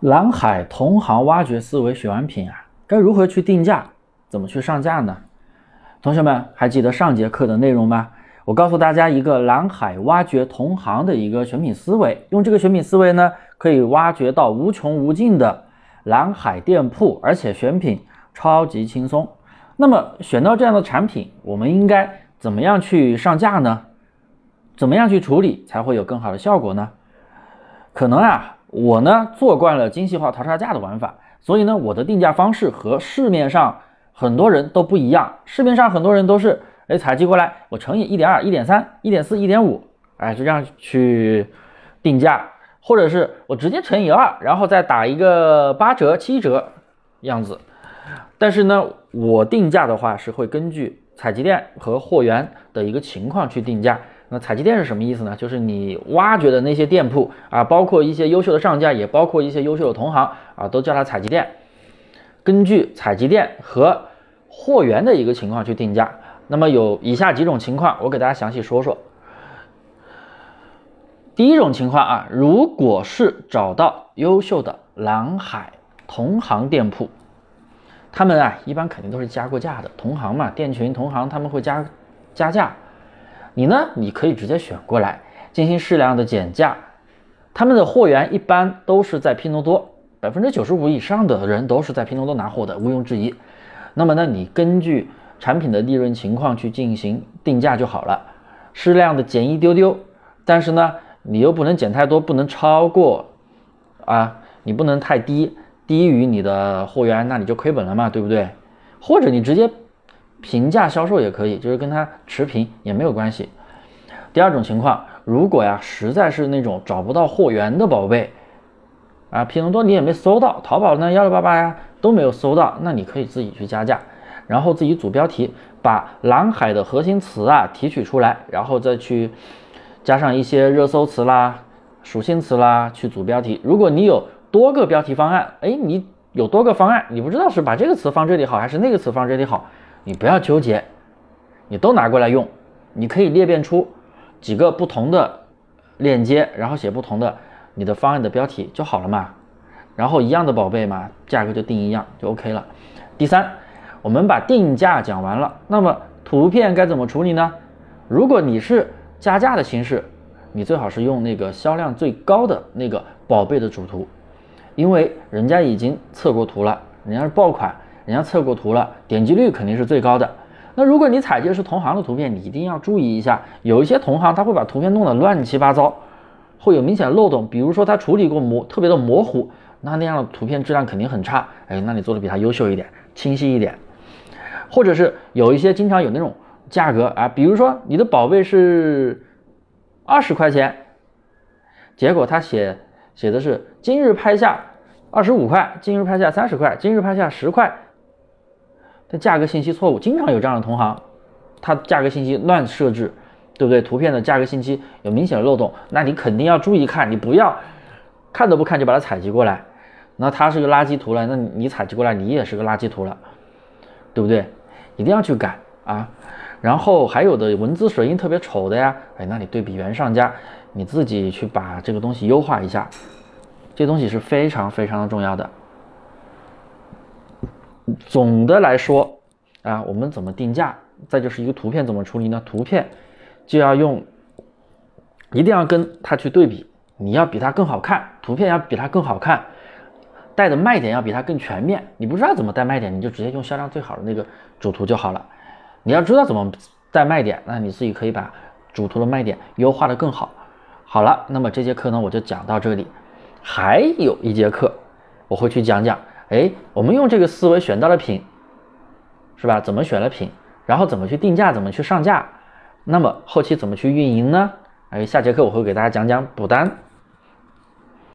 蓝海同行挖掘思维选品啊，该如何去定价？怎么去上架呢？同学们还记得上节课的内容吗？我告诉大家一个蓝海挖掘同行的一个选品思维，用这个选品思维呢，可以挖掘到无穷无尽的蓝海店铺，而且选品超级轻松。那么选到这样的产品，我们应该怎么样去上架呢？怎么样去处理才会有更好的效果呢？可能啊。我呢做惯了精细化淘差价的玩法，所以呢我的定价方式和市面上很多人都不一样。市面上很多人都是，哎，采集过来我乘以一点二、一点三、一点四、一点五，哎，就这样去定价，或者是我直接乘以二，然后再打一个八折、七折样子。但是呢，我定价的话是会根据采集店和货源的一个情况去定价。那采集店是什么意思呢？就是你挖掘的那些店铺啊，包括一些优秀的上家，也包括一些优秀的同行啊，都叫它采集店。根据采集店和货源的一个情况去定价。那么有以下几种情况，我给大家详细说说。第一种情况啊，如果是找到优秀的蓝海同行店铺，他们啊一般肯定都是加过价的，同行嘛，店群同行他们会加加价。你呢？你可以直接选过来进行适量的减价。他们的货源一般都是在拼多多，百分之九十五以上的人都是在拼多多拿货的，毋庸置疑。那么呢，你根据产品的利润情况去进行定价就好了，适量的减一丢丢。但是呢，你又不能减太多，不能超过啊，你不能太低，低于你的货源，那你就亏本了嘛，对不对？或者你直接。平价销售也可以，就是跟它持平也没有关系。第二种情况，如果呀实在是那种找不到货源的宝贝啊，拼多多你也没搜到，淘宝呢幺六八八呀都没有搜到，那你可以自己去加价，然后自己组标题，把蓝海的核心词啊提取出来，然后再去加上一些热搜词啦、属性词啦去组标题。如果你有多个标题方案，哎，你有多个方案，你不知道是把这个词放这里好，还是那个词放这里好。你不要纠结，你都拿过来用，你可以裂变出几个不同的链接，然后写不同的你的方案的标题就好了嘛。然后一样的宝贝嘛，价格就定一样就 OK 了。第三，我们把定价讲完了，那么图片该怎么处理呢？如果你是加价的形式，你最好是用那个销量最高的那个宝贝的主图，因为人家已经测过图了，人家是爆款。人家测过图了，点击率肯定是最高的。那如果你采集的是同行的图片，你一定要注意一下，有一些同行他会把图片弄得乱七八糟，会有明显漏洞。比如说他处理过模特别的模糊，那那样的图片质量肯定很差。哎，那你做的比他优秀一点，清晰一点。或者是有一些经常有那种价格啊，比如说你的宝贝是二十块钱，结果他写写的是今日拍下二十五块，今日拍下三十块，今日拍下十块。它价格信息错误，经常有这样的同行，它价格信息乱设置，对不对？图片的价格信息有明显的漏洞，那你肯定要注意看，你不要看都不看就把它采集过来，那它是个垃圾图了，那你采集过来你也是个垃圾图了，对不对？一定要去改啊！然后还有的文字水印特别丑的呀，哎，那你对比原上家，你自己去把这个东西优化一下，这东西是非常非常的重要的。总的来说，啊，我们怎么定价？再就是一个图片怎么处理呢？图片就要用，一定要跟它去对比，你要比它更好看，图片要比它更好看，带的卖点要比它更全面。你不知道怎么带卖点，你就直接用销量最好的那个主图就好了。你要知道怎么带卖点，那你自己可以把主图的卖点优化的更好。好了，那么这节课呢，我就讲到这里，还有一节课我会去讲讲。哎，我们用这个思维选到了品，是吧？怎么选了品？然后怎么去定价？怎么去上架？那么后期怎么去运营呢？哎，下节课我会给大家讲讲补单。